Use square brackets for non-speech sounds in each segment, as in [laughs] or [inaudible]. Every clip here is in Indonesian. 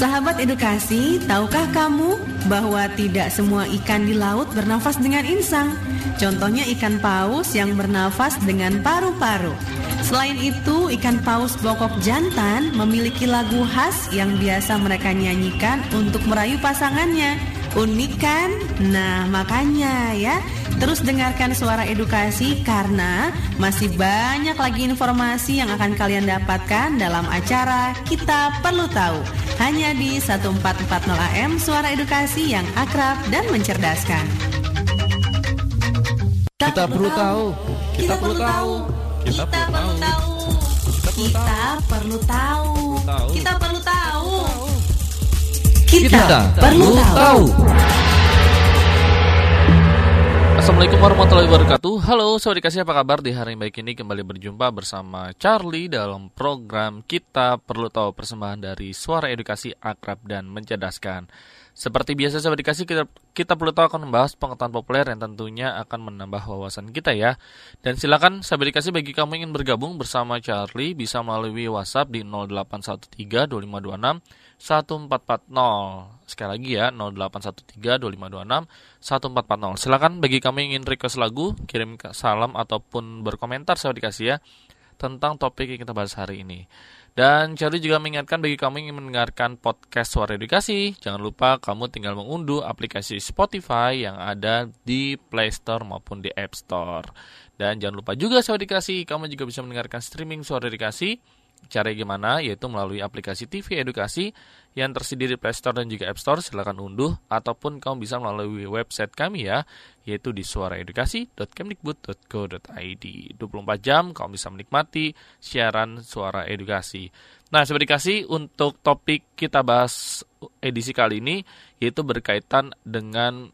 Sahabat edukasi, tahukah kamu bahwa tidak semua ikan di laut bernafas dengan insang? Contohnya ikan paus yang bernafas dengan paru-paru. Selain itu, ikan paus bokok jantan memiliki lagu khas yang biasa mereka nyanyikan untuk merayu pasangannya. Unik kan? Nah, makanya ya, terus dengarkan suara edukasi karena masih banyak lagi informasi yang akan kalian dapatkan dalam acara Kita Perlu Tahu. Hanya di 1440 AM Suara Edukasi yang akrab dan mencerdaskan. Kita perlu tahu. Kita perlu tahu. Kita perlu tahu. Kita perlu tahu. Kita perlu tahu. Kita perlu tahu. Assalamualaikum warahmatullahi wabarakatuh. Halo Sobat Dikasih apa kabar? Di hari baik ini Kembali berjumpa bersama Charlie dalam program Kita Perlu Tahu Persembahan dari Suara Edukasi Akrab dan Mencerdaskan. Seperti biasa Sobat Dikasih kita, kita perlu tahu akan membahas pengetahuan populer yang tentunya akan menambah wawasan kita ya. Dan silakan Sobat Dikasih bagi kamu ingin bergabung bersama Charlie Bisa melalui WhatsApp di 0813 2526 1440 Sekali lagi ya 0813 2526 1440 Silakan bagi kami ingin request lagu Kirim salam ataupun berkomentar Saya dikasih ya Tentang topik yang kita bahas hari ini. Dan Charlie juga mengingatkan bagi kamu ingin mendengarkan podcast Suara Edukasi. Jangan lupa kamu tinggal mengunduh aplikasi Spotify yang ada di Play Store maupun di App Store. Dan jangan lupa juga Suara Edukasi Kamu juga bisa mendengarkan streaming Suara Edukasi Cara gimana? Yaitu melalui aplikasi TV Edukasi yang tersedia di Play Store dan juga App Store. Silahkan unduh ataupun kamu bisa melalui website kami ya, yaitu di suaraedukasi.kemdikbud.go.id. 24 jam kamu bisa menikmati siaran suara edukasi. Nah, Sobat Edukasi, untuk topik kita bahas edisi kali ini, yaitu berkaitan dengan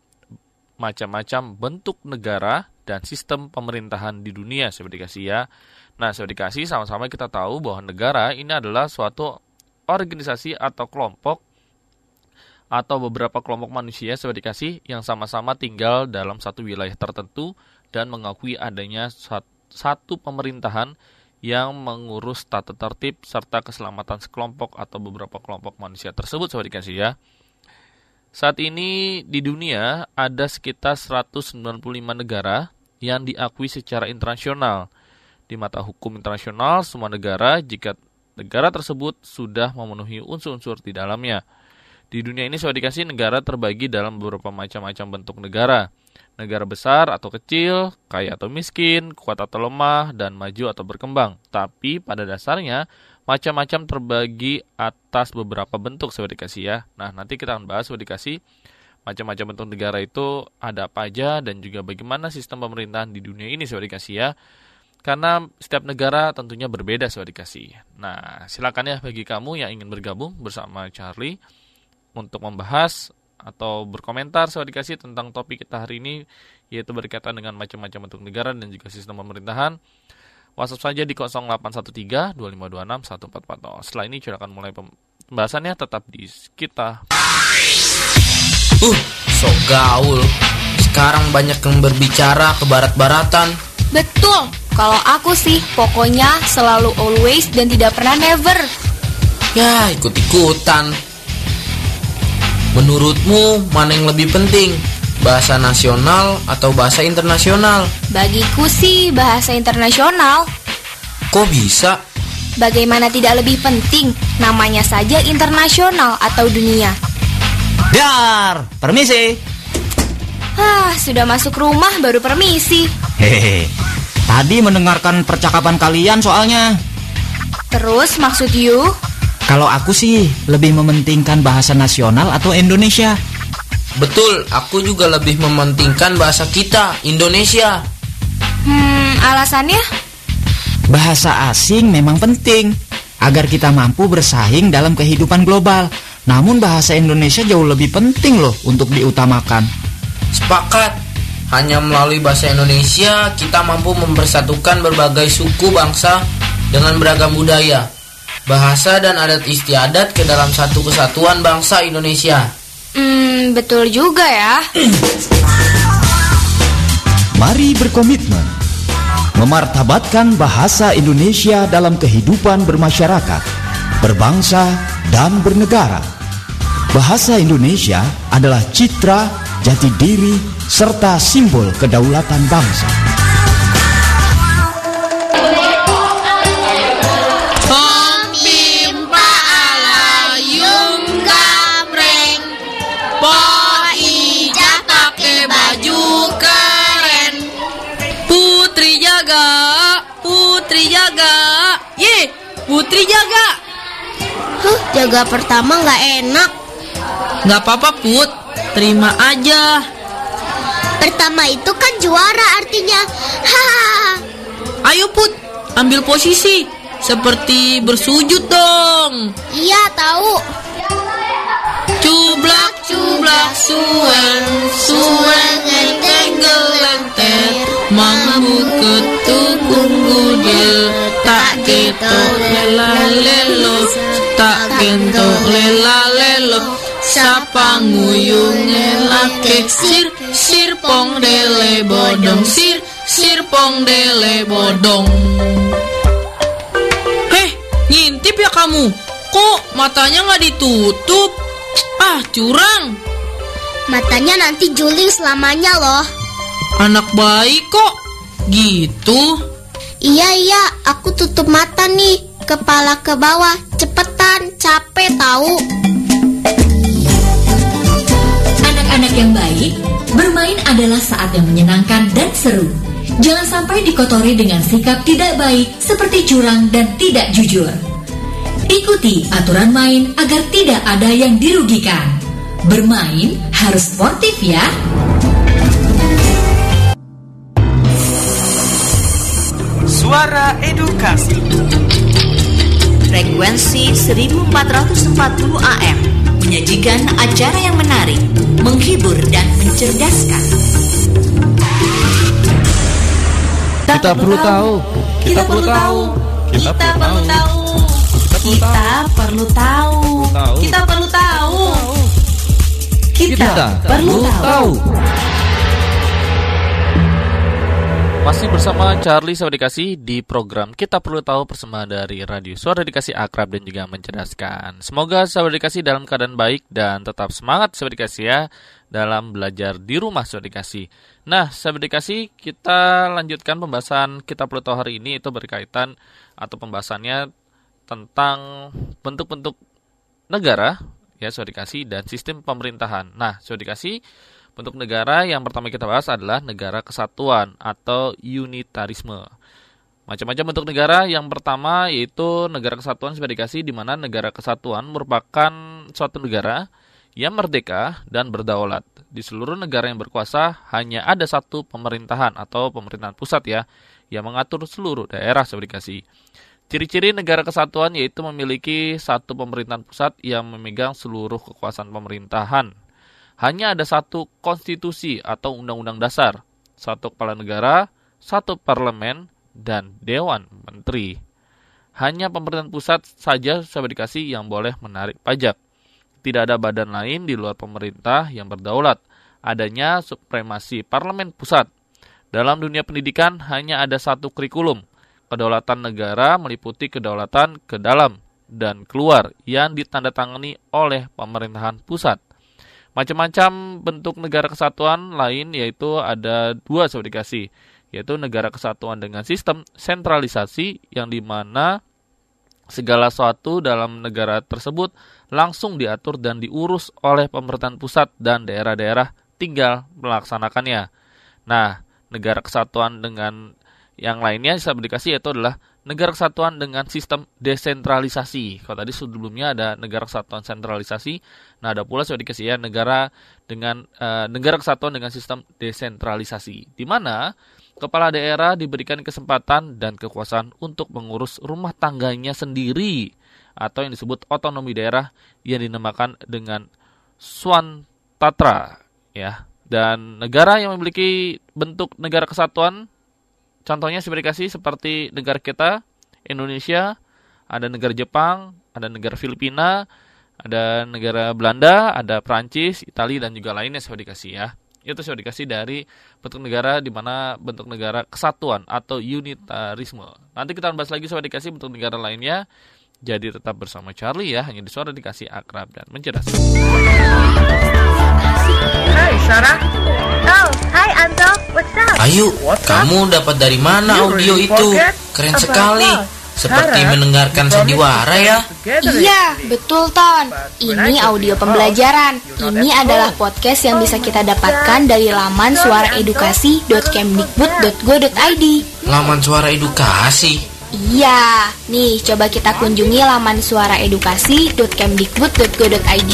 macam-macam bentuk negara dan sistem pemerintahan di dunia, Sobat Edukasi ya. Nah, sudah dikasih sama-sama kita tahu bahwa negara ini adalah suatu organisasi atau kelompok atau beberapa kelompok manusia sudah dikasih yang sama-sama tinggal dalam satu wilayah tertentu dan mengakui adanya satu pemerintahan yang mengurus tata tertib serta keselamatan sekelompok atau beberapa kelompok manusia tersebut sudah dikasih ya. Saat ini di dunia ada sekitar 195 negara yang diakui secara internasional di mata hukum internasional semua negara jika negara tersebut sudah memenuhi unsur-unsur di dalamnya. Di dunia ini sudah dikasih negara terbagi dalam beberapa macam-macam bentuk negara. Negara besar atau kecil, kaya atau miskin, kuat atau lemah, dan maju atau berkembang. Tapi pada dasarnya macam-macam terbagi atas beberapa bentuk sudah dikasih ya. Nah nanti kita akan bahas sudah dikasih macam-macam bentuk negara itu ada apa aja dan juga bagaimana sistem pemerintahan di dunia ini sudah dikasih ya. Karena setiap negara tentunya berbeda sobat dikasih. Nah, silakan ya bagi kamu yang ingin bergabung bersama Charlie untuk membahas atau berkomentar sobat dikasih tentang topik kita hari ini yaitu berkaitan dengan macam-macam bentuk negara dan juga sistem pemerintahan. WhatsApp saja di 0813 2526 1440. Setelah ini silakan mulai pembahasannya tetap di kita. Uh, so gaul. Sekarang banyak yang berbicara ke barat-baratan. Betul, kalau aku sih pokoknya selalu always dan tidak pernah never. Ya, ikut-ikutan. Menurutmu mana yang lebih penting? Bahasa nasional atau bahasa internasional? Bagiku sih bahasa internasional. Kok bisa? Bagaimana tidak lebih penting? Namanya saja internasional atau dunia. Dar, permisi. Ah, sudah masuk rumah baru permisi. Hehehe. Tadi mendengarkan percakapan kalian soalnya. Terus maksud you? Kalau aku sih lebih mementingkan bahasa nasional atau Indonesia. Betul, aku juga lebih mementingkan bahasa kita, Indonesia. Hmm, alasannya? Bahasa asing memang penting agar kita mampu bersaing dalam kehidupan global. Namun bahasa Indonesia jauh lebih penting loh untuk diutamakan. Sepakat. Hanya melalui bahasa Indonesia kita mampu mempersatukan berbagai suku bangsa dengan beragam budaya, bahasa dan adat istiadat ke dalam satu kesatuan bangsa Indonesia. Hmm, betul juga ya. Mari berkomitmen memartabatkan bahasa Indonesia dalam kehidupan bermasyarakat, berbangsa, dan bernegara. Bahasa Indonesia adalah citra, jati diri, serta simbol kedaulatan bangsa. Putri jaga, putri jaga. Ye, putri jaga. Huh, jaga pertama nggak enak Gak apa-apa put, terima aja. Pertama itu kan juara artinya Hahaha [laughs] Ayo put, ambil posisi. Seperti bersujud dong. Iya tahu Cublak, cublak, sueng, sueng, enteng, gelenter. Mambu ketukung gudel, tak ketok lelo, tak kentok lela Sapa nguyung ngelake sir, sir pong dele bodong, sir, sir pong dele bodong. Heh, ngintip ya kamu? Kok matanya nggak ditutup? Ah, curang. Matanya nanti juling selamanya loh Anak baik kok. Gitu. Iya iya aku tutup mata nih Kepala ke bawah Cepetan capek tahu Anak-anak yang baik, bermain adalah saat yang menyenangkan dan seru. Jangan sampai dikotori dengan sikap tidak baik seperti curang dan tidak jujur. Ikuti aturan main agar tidak ada yang dirugikan. Bermain harus sportif ya. Suara Edukasi Frekuensi 1440 AM menyajikan acara yang menarik, menghibur dan mencerdaskan. Kita perlu tahu. Kita perlu tahu. Kita perlu tahu. Kita perlu tahu. Kita perlu tahu. Kita perlu tahu. Masih bersama Charlie Sahabat Dikasih di program Kita Perlu Tahu persembahan dari Radio Suara Dikasih Akrab dan juga mencerdaskan. Semoga Sahabat Dikasih dalam keadaan baik dan tetap semangat Sahabat Dikasih ya dalam belajar di rumah Sahabat Dikasih. Nah, Sahabat Dikasih, kita lanjutkan pembahasan Kita Perlu Tahu hari ini itu berkaitan atau pembahasannya tentang bentuk-bentuk negara ya Sahabat Dikasih dan sistem pemerintahan. Nah, Sahabat Dikasih, Bentuk negara yang pertama kita bahas adalah negara kesatuan atau unitarisme. Macam-macam bentuk negara yang pertama yaitu negara kesatuan sudah dikasih di mana negara kesatuan merupakan suatu negara yang merdeka dan berdaulat. Di seluruh negara yang berkuasa hanya ada satu pemerintahan atau pemerintahan pusat ya yang mengatur seluruh daerah sudah dikasih. Ciri-ciri negara kesatuan yaitu memiliki satu pemerintahan pusat yang memegang seluruh kekuasaan pemerintahan hanya ada satu konstitusi atau undang-undang dasar, satu kepala negara, satu parlemen, dan dewan menteri. Hanya pemerintahan pusat saja dikasih yang boleh menarik pajak. Tidak ada badan lain di luar pemerintah yang berdaulat. Adanya supremasi parlemen pusat. Dalam dunia pendidikan hanya ada satu kurikulum. Kedaulatan negara meliputi kedaulatan ke dalam dan keluar yang ditandatangani oleh pemerintahan pusat. Macam-macam bentuk negara kesatuan lain yaitu ada dua sahabat dikasih, yaitu negara kesatuan dengan sistem sentralisasi yang di mana segala sesuatu dalam negara tersebut langsung diatur dan diurus oleh pemerintahan pusat dan daerah-daerah tinggal melaksanakannya. Nah, negara kesatuan dengan yang lainnya sahabat dikasih yaitu adalah negara kesatuan dengan sistem desentralisasi. Kalau tadi sebelumnya ada negara kesatuan sentralisasi, nah ada pula sudah dikasih ya negara dengan uh, negara kesatuan dengan sistem desentralisasi, di mana kepala daerah diberikan kesempatan dan kekuasaan untuk mengurus rumah tangganya sendiri atau yang disebut otonomi daerah yang dinamakan dengan Swantatra ya. Dan negara yang memiliki bentuk negara kesatuan Contohnya seperti seperti negara kita, Indonesia, ada negara Jepang, ada negara Filipina, ada negara Belanda, ada Prancis, Italia dan juga lainnya seperti dikasih ya. Itu sudah dikasih dari bentuk negara di mana bentuk negara kesatuan atau unitarisme. Nanti kita bahas lagi sudah dikasih bentuk negara lainnya. Jadi tetap bersama Charlie ya, hanya di suara dikasih akrab dan mencerdaskan. Hai Sarah. Oh, hi Anto. What's up? Ayu, kamu dapat dari mana audio itu? Keren sekali. Seperti mendengarkan sandiwara ya. Iya, betul Ton. Ini audio pembelajaran. Ini adalah podcast yang bisa kita dapatkan dari laman suaraedukasi.kemdikbud.go.id. Laman suara edukasi. Iya, nih coba kita kunjungi laman suaraedukasi.kemdikbud.go.id.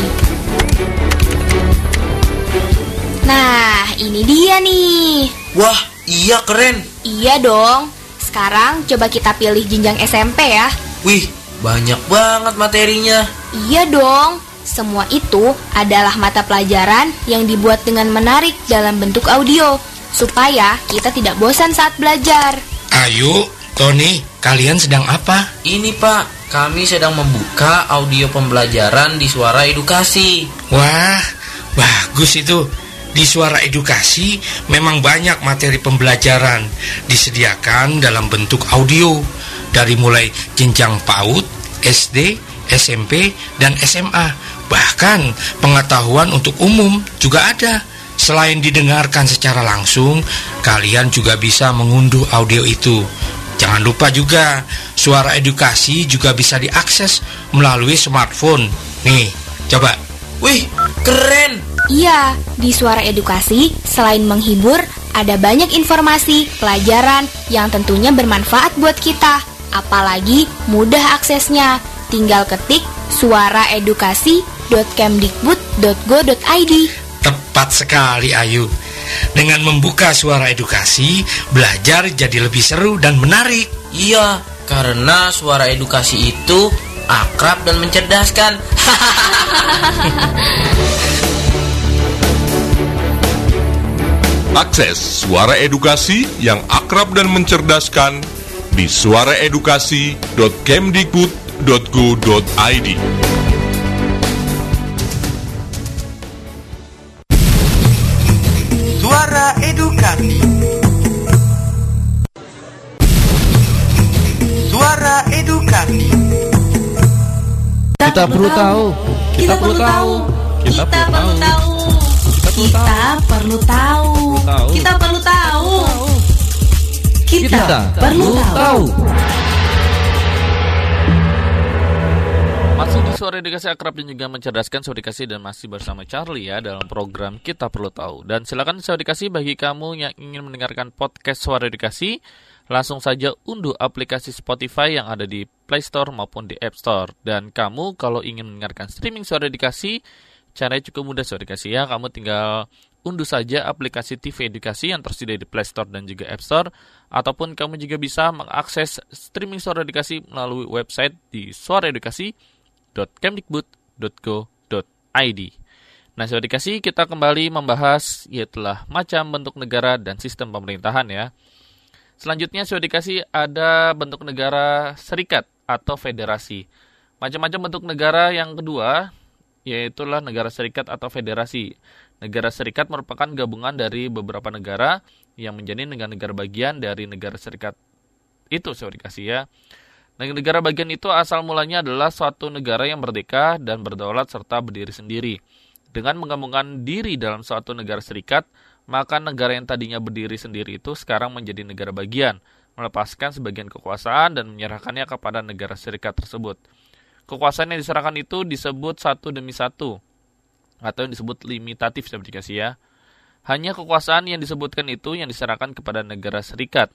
Nah, ini dia nih. Wah, iya keren. Iya dong. Sekarang coba kita pilih jenjang SMP ya. Wih, banyak banget materinya. Iya dong. Semua itu adalah mata pelajaran yang dibuat dengan menarik dalam bentuk audio supaya kita tidak bosan saat belajar. Ayo, Tony, kalian sedang apa? Ini Pak, kami sedang membuka audio pembelajaran di Suara Edukasi. Wah, bagus itu. Di Suara Edukasi memang banyak materi pembelajaran disediakan dalam bentuk audio dari mulai jenjang PAUD, SD, SMP, dan SMA. Bahkan pengetahuan untuk umum juga ada. Selain didengarkan secara langsung, kalian juga bisa mengunduh audio itu. Jangan lupa juga, suara edukasi juga bisa diakses melalui smartphone. Nih, coba. Wih, keren! Iya, di Suara Edukasi, selain menghibur, ada banyak informasi, pelajaran yang tentunya bermanfaat buat kita. Apalagi mudah aksesnya. Tinggal ketik suaraedukasi.kemdikbud.go.id. Tepat sekali, Ayu. Dengan membuka suara edukasi, belajar jadi lebih seru dan menarik. Iya, karena suara edukasi itu akrab dan mencerdaskan. [laughs] Akses suara edukasi yang akrab dan mencerdaskan di suaraedukasi.kemdikbud.go.id. Suara Edukasi Suara Edukasi Kita perlu tahu. Kita perlu tahu. Kita perlu tahu. Kita perlu tahu. Kita perlu tahu. Kita perlu tahu. Masih di suara edukasi akrab dan juga mencerdaskan suara dikasih dan masih bersama Charlie ya dalam program Kita Perlu Tahu. Dan silakan suara dikasih bagi kamu yang ingin mendengarkan podcast suara edukasi, langsung saja unduh aplikasi Spotify yang ada di Play Store maupun di App Store. Dan kamu kalau ingin mendengarkan streaming suara edukasi, caranya cukup mudah suara edukasi ya. Kamu tinggal unduh saja aplikasi TV edukasi yang tersedia di Play Store dan juga App Store. Ataupun kamu juga bisa mengakses streaming suara edukasi melalui website di suaraedukasi.kemdikbud.go.id. Nah, sudah dikasih kita kembali membahas yaitulah macam bentuk negara dan sistem pemerintahan ya. Selanjutnya sudah dikasih ada bentuk negara serikat atau federasi. Macam-macam bentuk negara yang kedua yaitulah negara serikat atau federasi. Negara serikat merupakan gabungan dari beberapa negara yang menjadi negara-negara bagian dari negara serikat itu sudah dikasih ya. Negara bagian itu asal mulanya adalah suatu negara yang merdeka dan berdaulat serta berdiri sendiri. Dengan menggabungkan diri dalam suatu negara serikat, maka negara yang tadinya berdiri sendiri itu sekarang menjadi negara bagian, melepaskan sebagian kekuasaan dan menyerahkannya kepada negara serikat tersebut. Kekuasaan yang diserahkan itu disebut satu demi satu, atau yang disebut limitatif saya dikasih ya. Hanya kekuasaan yang disebutkan itu yang diserahkan kepada negara serikat.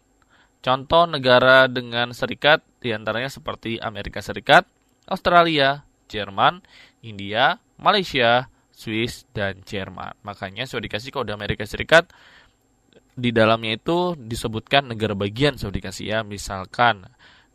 Contoh negara dengan serikat di antaranya seperti Amerika Serikat, Australia, Jerman, India, Malaysia, Swiss, dan Jerman. Makanya sudah dikasih kode Amerika Serikat di dalamnya itu disebutkan negara bagian sudah dikasih ya. Misalkan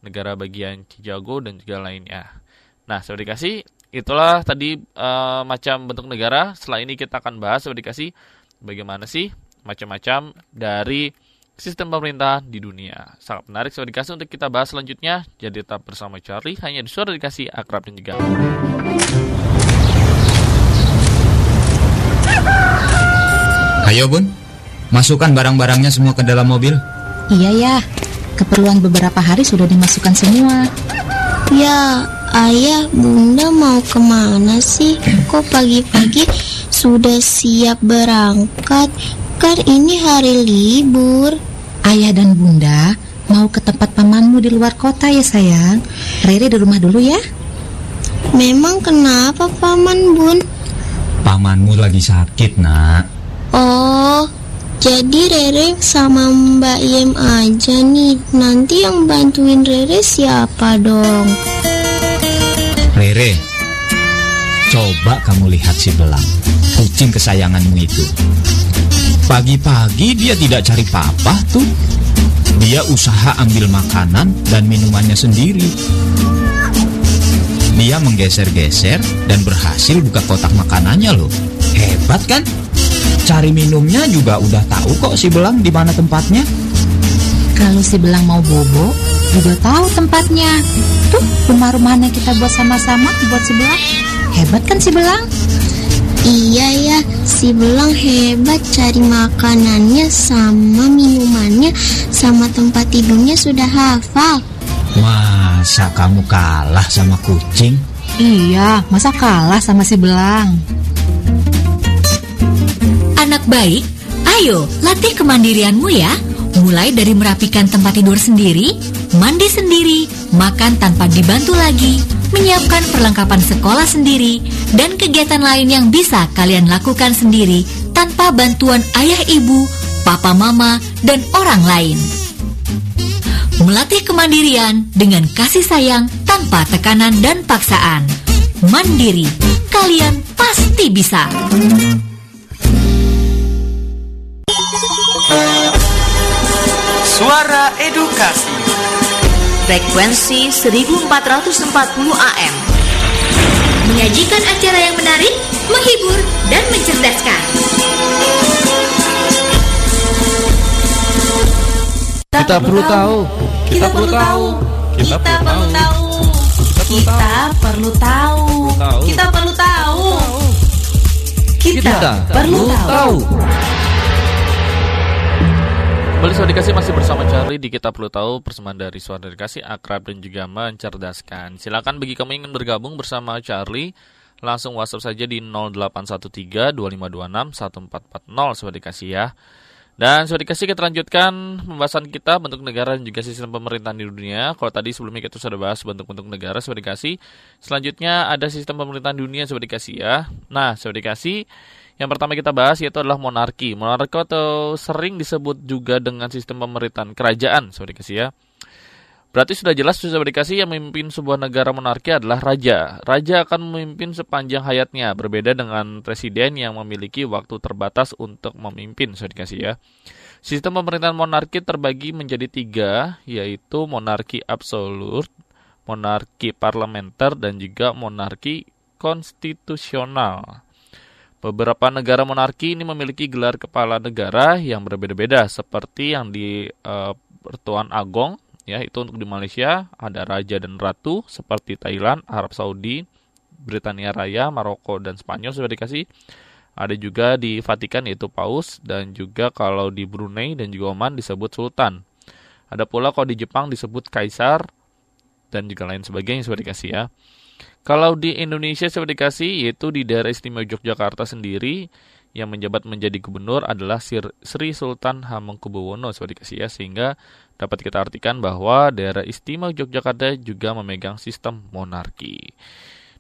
negara bagian Cijago dan juga lainnya. Nah, sudah dikasih itulah tadi e, macam bentuk negara. Setelah ini kita akan bahas sudah dikasih bagaimana sih macam-macam dari sistem pemerintah di dunia. Sangat menarik sudah dikasih untuk kita bahas selanjutnya. Jadi tetap bersama Charlie hanya di suara dikasih akrab dan juga. Ayo bun, masukkan barang-barangnya semua ke dalam mobil. Iya ya, keperluan beberapa hari sudah dimasukkan semua. Ya, ayah, bunda mau ke mana sih? Kok pagi-pagi sudah siap berangkat? Kan ini hari libur. Ayah dan bunda mau ke tempat pamanmu di luar kota ya sayang. Rere di rumah dulu ya. Memang kenapa paman bun? Pamanmu lagi sakit nak. Oh, jadi Rere sama Mbak Yem aja nih. Nanti yang bantuin Rere siapa dong? Rere, coba kamu lihat si Belang, kucing kesayanganmu itu. Pagi-pagi dia tidak cari papa tuh. Dia usaha ambil makanan dan minumannya sendiri. Dia menggeser-geser dan berhasil buka kotak makanannya loh. Hebat kan? Cari minumnya juga udah tahu kok si Belang di mana tempatnya. Kalau si Belang mau bobo, juga tahu tempatnya. Tuh, rumah-rumahnya kita buat sama-sama buat si Belang. Hebat kan si Belang? Iya ya, si Belang hebat cari makanannya sama minumannya sama tempat tidurnya sudah hafal. Masa kamu kalah sama kucing? Iya, masa kalah sama si Belang? Anak baik, ayo latih kemandirianmu ya. Mulai dari merapikan tempat tidur sendiri, mandi sendiri, makan tanpa dibantu lagi, menyiapkan perlengkapan sekolah sendiri, dan kegiatan lain yang bisa kalian lakukan sendiri tanpa bantuan ayah ibu, papa mama, dan orang lain. Melatih kemandirian dengan kasih sayang tanpa tekanan dan paksaan. Mandiri, kalian pasti bisa. Suara Edukasi. Frekuensi 1440 AM Menyajikan acara yang menarik, menghibur, dan mencerdaskan. Kita perlu tahu. Kita perlu tahu. Kita perlu tahu. Kita perlu tahu. Kita perlu tahu. Kita perlu tahu Kembali Suara Dikasih masih bersama Charlie di Kita Perlu Tahu Persembahan dari Suara Dikasih Akrab dan juga mencerdaskan Silakan bagi kamu ingin bergabung bersama Charlie Langsung WhatsApp saja di 0813 2526 1440 Suara Dikasih ya dan sudah dikasih kita lanjutkan pembahasan kita bentuk negara dan juga sistem pemerintahan di dunia. Kalau tadi sebelumnya kita sudah bahas bentuk-bentuk negara sudah dikasih. Selanjutnya ada sistem pemerintahan dunia sudah dikasih ya. Nah, sudah dikasih yang pertama kita bahas yaitu adalah monarki. Monarki atau sering disebut juga dengan sistem pemerintahan kerajaan sudah dikasih ya. Berarti sudah jelas sudah dikasih yang memimpin sebuah negara monarki adalah raja. Raja akan memimpin sepanjang hayatnya, berbeda dengan presiden yang memiliki waktu terbatas untuk memimpin, sudah dikasih ya. Sistem pemerintahan monarki terbagi menjadi tiga, yaitu monarki absolut, monarki parlementer, dan juga monarki konstitusional. Beberapa negara monarki ini memiliki gelar kepala negara yang berbeda-beda, seperti yang di uh, Pertuan Agong, ya itu untuk di Malaysia ada raja dan ratu seperti Thailand, Arab Saudi, Britania Raya, Maroko dan Spanyol sudah dikasih. Ada juga di Vatikan yaitu Paus dan juga kalau di Brunei dan juga Oman disebut Sultan. Ada pula kalau di Jepang disebut Kaisar dan juga lain sebagainya sudah dikasih ya. Kalau di Indonesia sudah dikasih yaitu di daerah istimewa Yogyakarta sendiri yang menjabat menjadi gubernur adalah Sri Sultan Hamengkubuwono sudah dikasih ya sehingga dapat kita artikan bahwa daerah istimewa Yogyakarta juga memegang sistem monarki.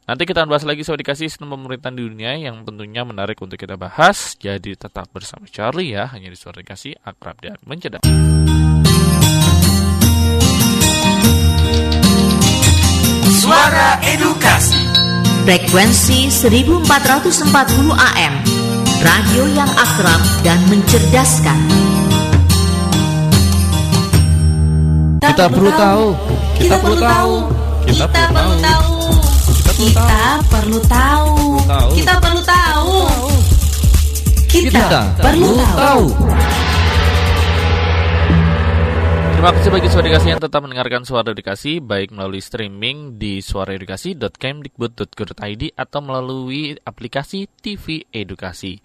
Nanti kita bahas lagi soal dikasih sistem pemerintahan di dunia yang tentunya menarik untuk kita bahas. Jadi tetap bersama Charlie ya, hanya di suara dikasih akrab dan mencedak. Frekuensi 1440 AM Radio yang akrab dan mencerdaskan. Kita perlu tahu. Kita perlu tahu. Kita perlu tahu. Kita perlu tahu. Kita perlu tahu. Kita perlu tahu Terima kasih bagi suara edukasi yang tetap mendengarkan suara edukasi baik melalui streaming di suaraedukasi.kemdikbud.go.id atau melalui aplikasi TV Edukasi.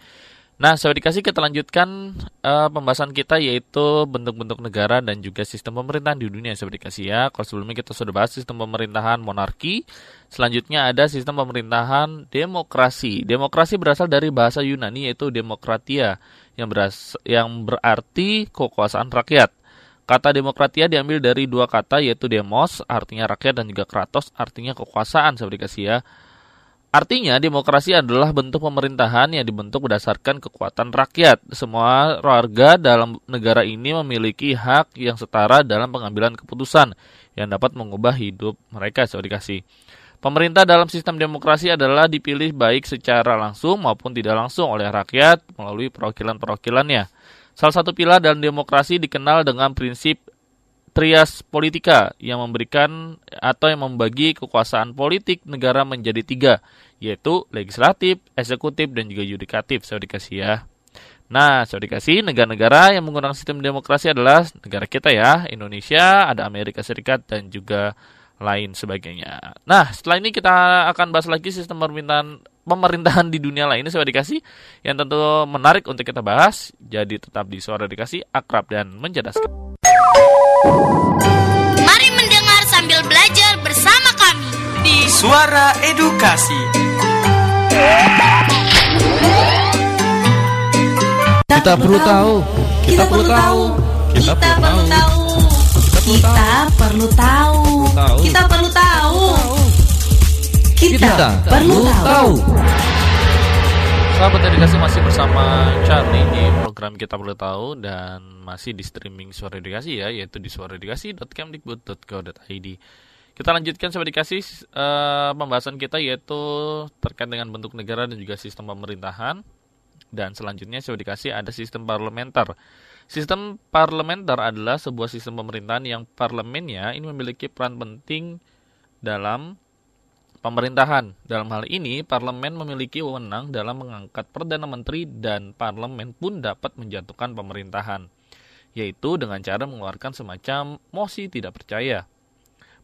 Nah, saya dikasih kita lanjutkan uh, pembahasan kita yaitu bentuk-bentuk negara dan juga sistem pemerintahan di dunia saya dikasih ya. Kalau sebelumnya kita sudah bahas sistem pemerintahan monarki, selanjutnya ada sistem pemerintahan demokrasi. Demokrasi berasal dari bahasa Yunani yaitu demokratia yang beras yang berarti kekuasaan rakyat. Kata demokratia diambil dari dua kata yaitu demos artinya rakyat dan juga kratos artinya kekuasaan saya dikasih ya. Artinya, demokrasi adalah bentuk pemerintahan yang dibentuk berdasarkan kekuatan rakyat. Semua warga dalam negara ini memiliki hak yang setara dalam pengambilan keputusan yang dapat mengubah hidup mereka. So, dikasih. Pemerintah dalam sistem demokrasi adalah dipilih baik secara langsung maupun tidak langsung oleh rakyat melalui perwakilan-perwakilannya. Salah satu pilar dalam demokrasi dikenal dengan prinsip trias politika yang memberikan atau yang membagi kekuasaan politik negara menjadi tiga, yaitu legislatif, eksekutif, dan juga yudikatif. Saya dikasih ya. Nah, saya dikasih negara-negara yang menggunakan sistem demokrasi adalah negara kita ya, Indonesia, ada Amerika Serikat, dan juga lain sebagainya. Nah, setelah ini kita akan bahas lagi sistem pemerintahan pemerintahan di dunia lainnya saya dikasih yang tentu menarik untuk kita bahas. Jadi tetap di suara dikasih akrab dan mencerdaskan. Mari mendengar sambil belajar bersama kami di Suara Edukasi. Kita perlu tahu. Kita perlu tahu. Kita perlu tahu. Kita perlu tahu. Kita perlu tahu. Kita perlu tahu. Sahabat edukasi masih bersama Charlie di program Kita Perlu Tahu dan masih di streaming Suara Edukasi ya, yaitu di suaraedukasi.kemdikbud.go.id. Kita lanjutkan Sobat Edukasi uh, pembahasan kita yaitu terkait dengan bentuk negara dan juga sistem pemerintahan. Dan selanjutnya Sobat Edukasi ada sistem parlementer. Sistem parlementer adalah sebuah sistem pemerintahan yang parlemennya ini memiliki peran penting dalam pemerintahan. Dalam hal ini, parlemen memiliki wewenang dalam mengangkat perdana menteri dan parlemen pun dapat menjatuhkan pemerintahan, yaitu dengan cara mengeluarkan semacam mosi tidak percaya.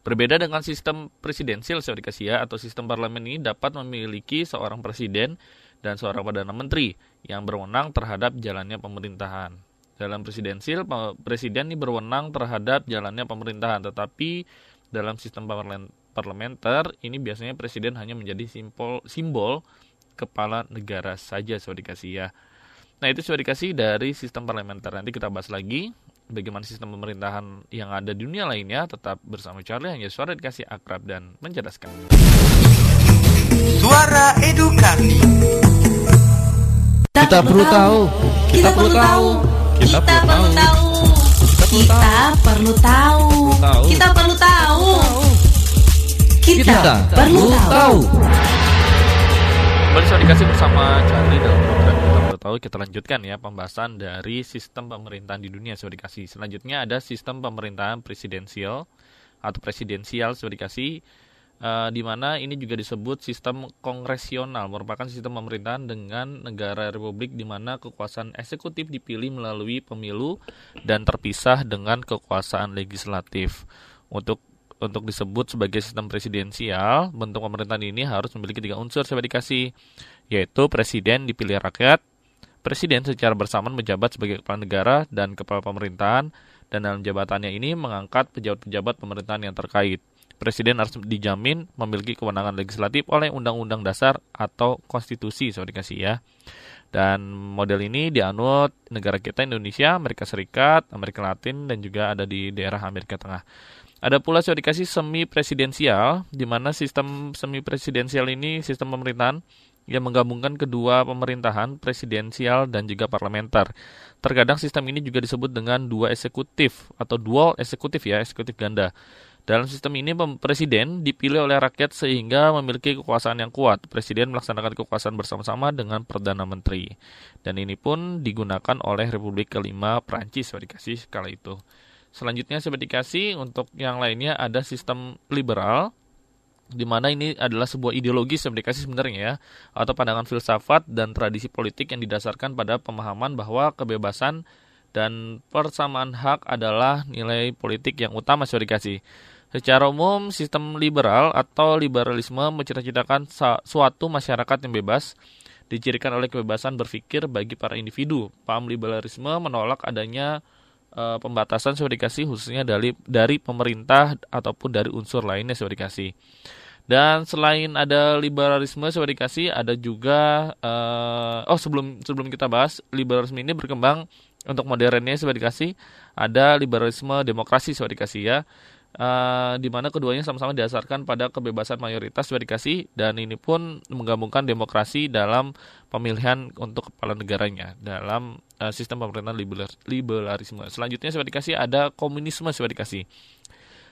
Berbeda dengan sistem presidensial ya, atau sistem parlemen ini dapat memiliki seorang presiden dan seorang perdana menteri yang berwenang terhadap jalannya pemerintahan. Dalam presidensial, presiden ini berwenang terhadap jalannya pemerintahan, tetapi dalam sistem parlementer ini biasanya presiden hanya menjadi simbol simbol kepala negara saja sudah dikasih ya. Nah itu sudah dikasih dari sistem parlementer. Nanti kita bahas lagi bagaimana sistem pemerintahan yang ada di dunia lainnya. Tetap bersama Charlie hanya suara dikasih akrab dan mencerdaskan. Suara edukasi. Kita perlu tahu. Kita perlu tahu. Kita perlu tahu. Kita perlu tahu. Kita perlu tahu. Kita, Kita perlu tahu. Kembali saya dikasih bersama Charlie dalam program kita perlu tahu. Kita lanjutkan ya pembahasan dari sistem pemerintahan di dunia saya dikasih. Selanjutnya ada sistem pemerintahan presidensial atau presidensial saya dikasih. Uh, di mana ini juga disebut sistem kongresional merupakan sistem pemerintahan dengan negara republik di mana kekuasaan eksekutif dipilih melalui pemilu dan terpisah dengan kekuasaan legislatif. Untuk untuk disebut sebagai sistem presidensial, bentuk pemerintahan ini harus memiliki tiga unsur saya dikasih, yaitu presiden dipilih rakyat, presiden secara bersamaan menjabat sebagai kepala negara dan kepala pemerintahan, dan dalam jabatannya ini mengangkat pejabat-pejabat pemerintahan yang terkait. Presiden harus dijamin memiliki kewenangan legislatif oleh Undang-Undang Dasar atau Konstitusi, saya dikasih ya. Dan model ini dianut negara kita Indonesia, Amerika Serikat, Amerika Latin, dan juga ada di daerah Amerika Tengah. Ada pula sudah dikasih semi presidensial, di mana sistem semi presidensial ini sistem pemerintahan yang menggabungkan kedua pemerintahan, presidensial dan juga parlementer. Terkadang sistem ini juga disebut dengan dua eksekutif atau dual eksekutif ya, eksekutif ganda. Dalam sistem ini presiden dipilih oleh rakyat sehingga memiliki kekuasaan yang kuat. Presiden melaksanakan kekuasaan bersama-sama dengan perdana menteri. Dan ini pun digunakan oleh Republik kelima Prancis, dikasih kala itu. Selanjutnya saya dikasih untuk yang lainnya ada sistem liberal di mana ini adalah sebuah ideologi saya dikasih sebenarnya ya atau pandangan filsafat dan tradisi politik yang didasarkan pada pemahaman bahwa kebebasan dan persamaan hak adalah nilai politik yang utama saya dikasih. Secara umum, sistem liberal atau liberalisme mencita-citakan suatu masyarakat yang bebas dicirikan oleh kebebasan berpikir bagi para individu. Paham liberalisme menolak adanya uh, pembatasan sudah dikasih khususnya dari dari pemerintah ataupun dari unsur lainnya sudah dikasih. Dan selain ada liberalisme sudah dikasih ada juga uh, oh sebelum sebelum kita bahas liberalisme ini berkembang untuk modernnya sudah dikasih ada liberalisme demokrasi sudah dikasih ya uh, di mana keduanya sama-sama didasarkan pada kebebasan mayoritas dikasih dan ini pun menggabungkan demokrasi dalam pemilihan untuk kepala negaranya dalam uh, sistem pemerintahan liberalisme. Selanjutnya dikasih ada komunisme dikasih.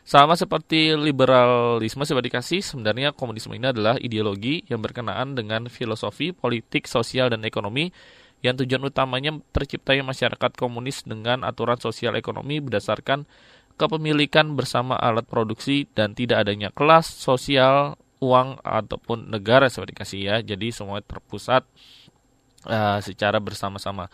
Sama seperti liberalisme dikasih, sebenarnya komunisme ini adalah ideologi yang berkenaan dengan filosofi, politik, sosial, dan ekonomi yang tujuan utamanya terciptanya masyarakat komunis dengan aturan sosial ekonomi berdasarkan kepemilikan bersama alat produksi dan tidak adanya kelas sosial uang ataupun negara seperti kasih ya. Jadi semua terpusat uh, secara bersama-sama.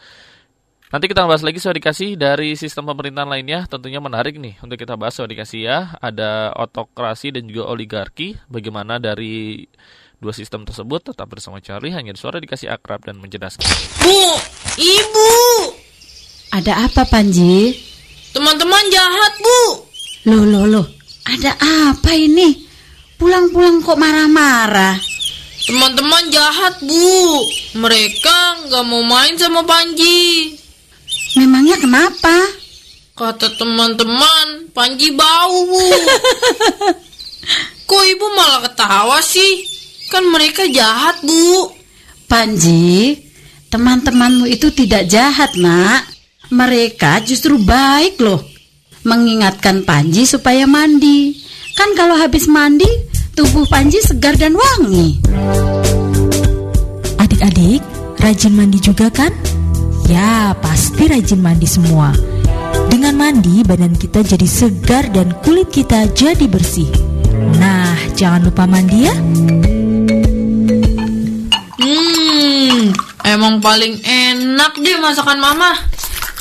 Nanti kita bahas lagi soal dikasih dari sistem pemerintahan lainnya. Tentunya menarik nih untuk kita bahas soal dikasih ya. Ada otokrasi dan juga oligarki. Bagaimana dari dua sistem tersebut? Tetap bersama Charlie. Hanya di suara dikasih akrab dan mencerdaskan. Bu, ibu. Ada apa Panji? Teman-teman jahat, Bu. Loh, loh, loh. Ada apa ini? Pulang-pulang kok marah-marah? Teman-teman jahat, Bu. Mereka nggak mau main sama Panji. Memangnya kenapa? Kata teman-teman, Panji bau, Bu. [laughs] Kok ibu malah ketawa sih? Kan mereka jahat, Bu. Panji, teman-temanmu itu tidak jahat, nak. Mereka justru baik loh. Mengingatkan Panji supaya mandi. Kan kalau habis mandi, tubuh Panji segar dan wangi. Adik-adik, rajin mandi juga kan? Ya, pasti rajin mandi semua. Dengan mandi, badan kita jadi segar dan kulit kita jadi bersih. Nah, jangan lupa mandi ya. Hmm, emang paling enak deh masakan mama.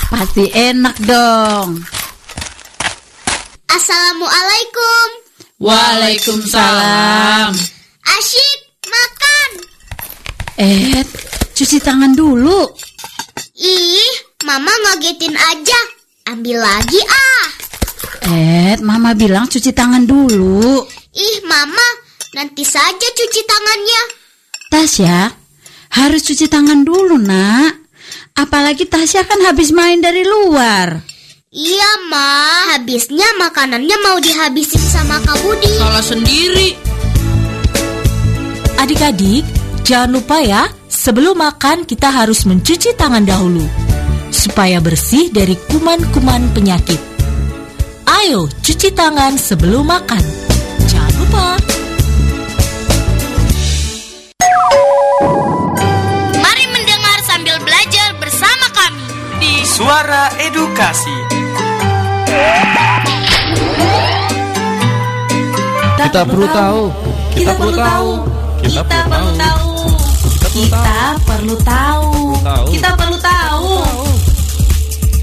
Pasti enak dong. Assalamualaikum. Waalaikumsalam. Asyik makan. Eh, cuci tangan dulu. Ih, mama ngagetin aja. Ambil lagi ah. Eh, mama bilang cuci tangan dulu. Ih, mama, nanti saja cuci tangannya. Tasya, harus cuci tangan dulu, nak. Apalagi Tasya kan habis main dari luar. Iya, Ma. Habisnya makanannya mau dihabisin sama Kak Budi. Salah sendiri. Adik-adik, jangan lupa ya, sebelum makan kita harus mencuci tangan dahulu. Supaya bersih dari kuman-kuman penyakit. Ayo, cuci tangan sebelum makan. Jangan lupa. Suara Edukasi. Kita perlu tahu. Kita perlu tahu. Kita perlu tahu. Kita perlu tahu. Kita perlu tahu.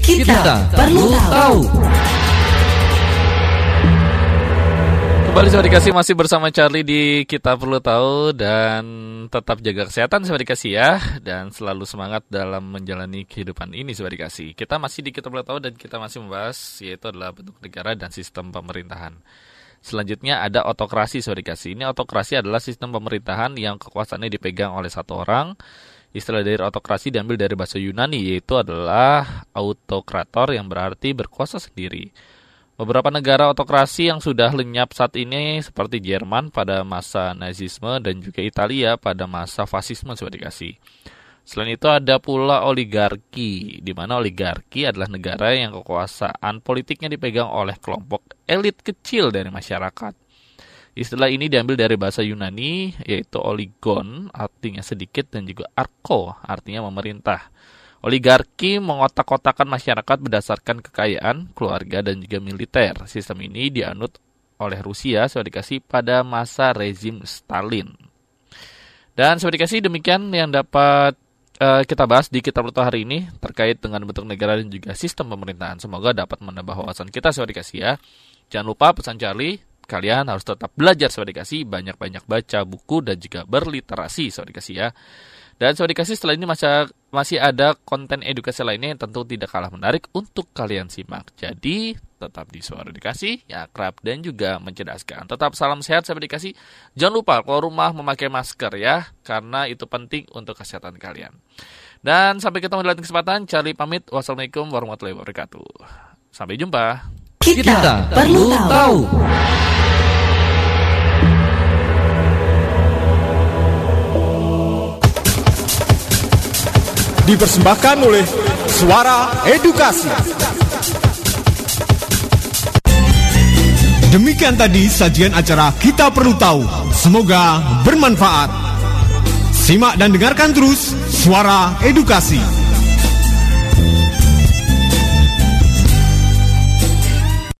Kita perlu tahu. Kembali Sobat Dikasih masih bersama Charlie di Kita Perlu Tahu dan tetap jaga kesehatan Sobat Dikasih ya dan selalu semangat dalam menjalani kehidupan ini Sobat Dikasih. Kita masih di Kita Perlu Tahu dan kita masih membahas yaitu adalah bentuk negara dan sistem pemerintahan. Selanjutnya ada otokrasi Sobat Dikasih. Ini otokrasi adalah sistem pemerintahan yang kekuasaannya dipegang oleh satu orang. Istilah dari otokrasi diambil dari bahasa Yunani yaitu adalah autokrator yang berarti berkuasa sendiri. Beberapa negara otokrasi yang sudah lenyap saat ini seperti Jerman pada masa Nazisme dan juga Italia pada masa fasisme sudah dikasih. Selain itu ada pula oligarki, di mana oligarki adalah negara yang kekuasaan politiknya dipegang oleh kelompok elit kecil dari masyarakat. Istilah ini diambil dari bahasa Yunani yaitu oligon artinya sedikit dan juga arko artinya memerintah. Oligarki mengotak-kotakan masyarakat berdasarkan kekayaan, keluarga, dan juga militer. Sistem ini dianut oleh Rusia sudah dikasih pada masa rezim Stalin. Dan sudah dikasih demikian yang dapat uh, kita bahas di kitab Pluto hari ini terkait dengan bentuk negara dan juga sistem pemerintahan. Semoga dapat menambah wawasan kita sudah dikasih ya. Jangan lupa pesan Charlie, kalian harus tetap belajar sudah dikasih, banyak-banyak baca buku dan juga berliterasi sudah dikasih ya. Dan suara dikasih setelah ini masih, masih ada konten edukasi lainnya yang tentu tidak kalah menarik untuk kalian simak. Jadi tetap di suara dikasih, ya akrab dan juga mencerdaskan. Tetap salam sehat sahabat dikasih. Jangan lupa kalau rumah memakai masker ya, karena itu penting untuk kesehatan kalian. Dan sampai ketemu di lain kesempatan, Charlie pamit. Wassalamualaikum warahmatullahi wabarakatuh. Sampai jumpa. Kita perlu tahu. Dipersembahkan oleh Suara Edukasi. Demikian tadi sajian acara Kita Perlu Tahu. Semoga bermanfaat. Simak dan dengarkan terus Suara Edukasi.